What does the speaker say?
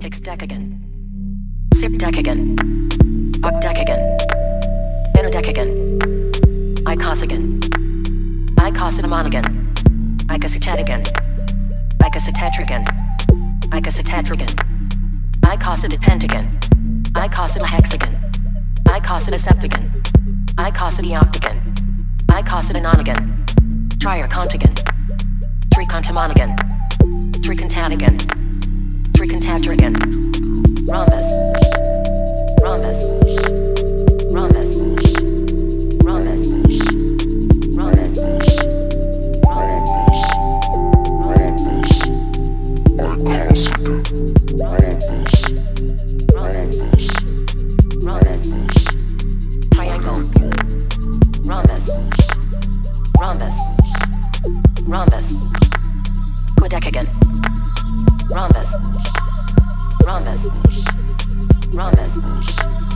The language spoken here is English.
Hexdecagon, sepdecagon, octacagon, enodecagon, icosagon, icosinomonogon, icositatagon, icositetragon, icositetragon, icositapentagon, icositahexagon, icositoseptagon, icositioctagon, icositanonagon, triarcontagon, tricontamonagon, tricontatagon, tricontatragon, rhombus. Rhombus. Quadecagon. Rhombus. Rhombus. Rhombus.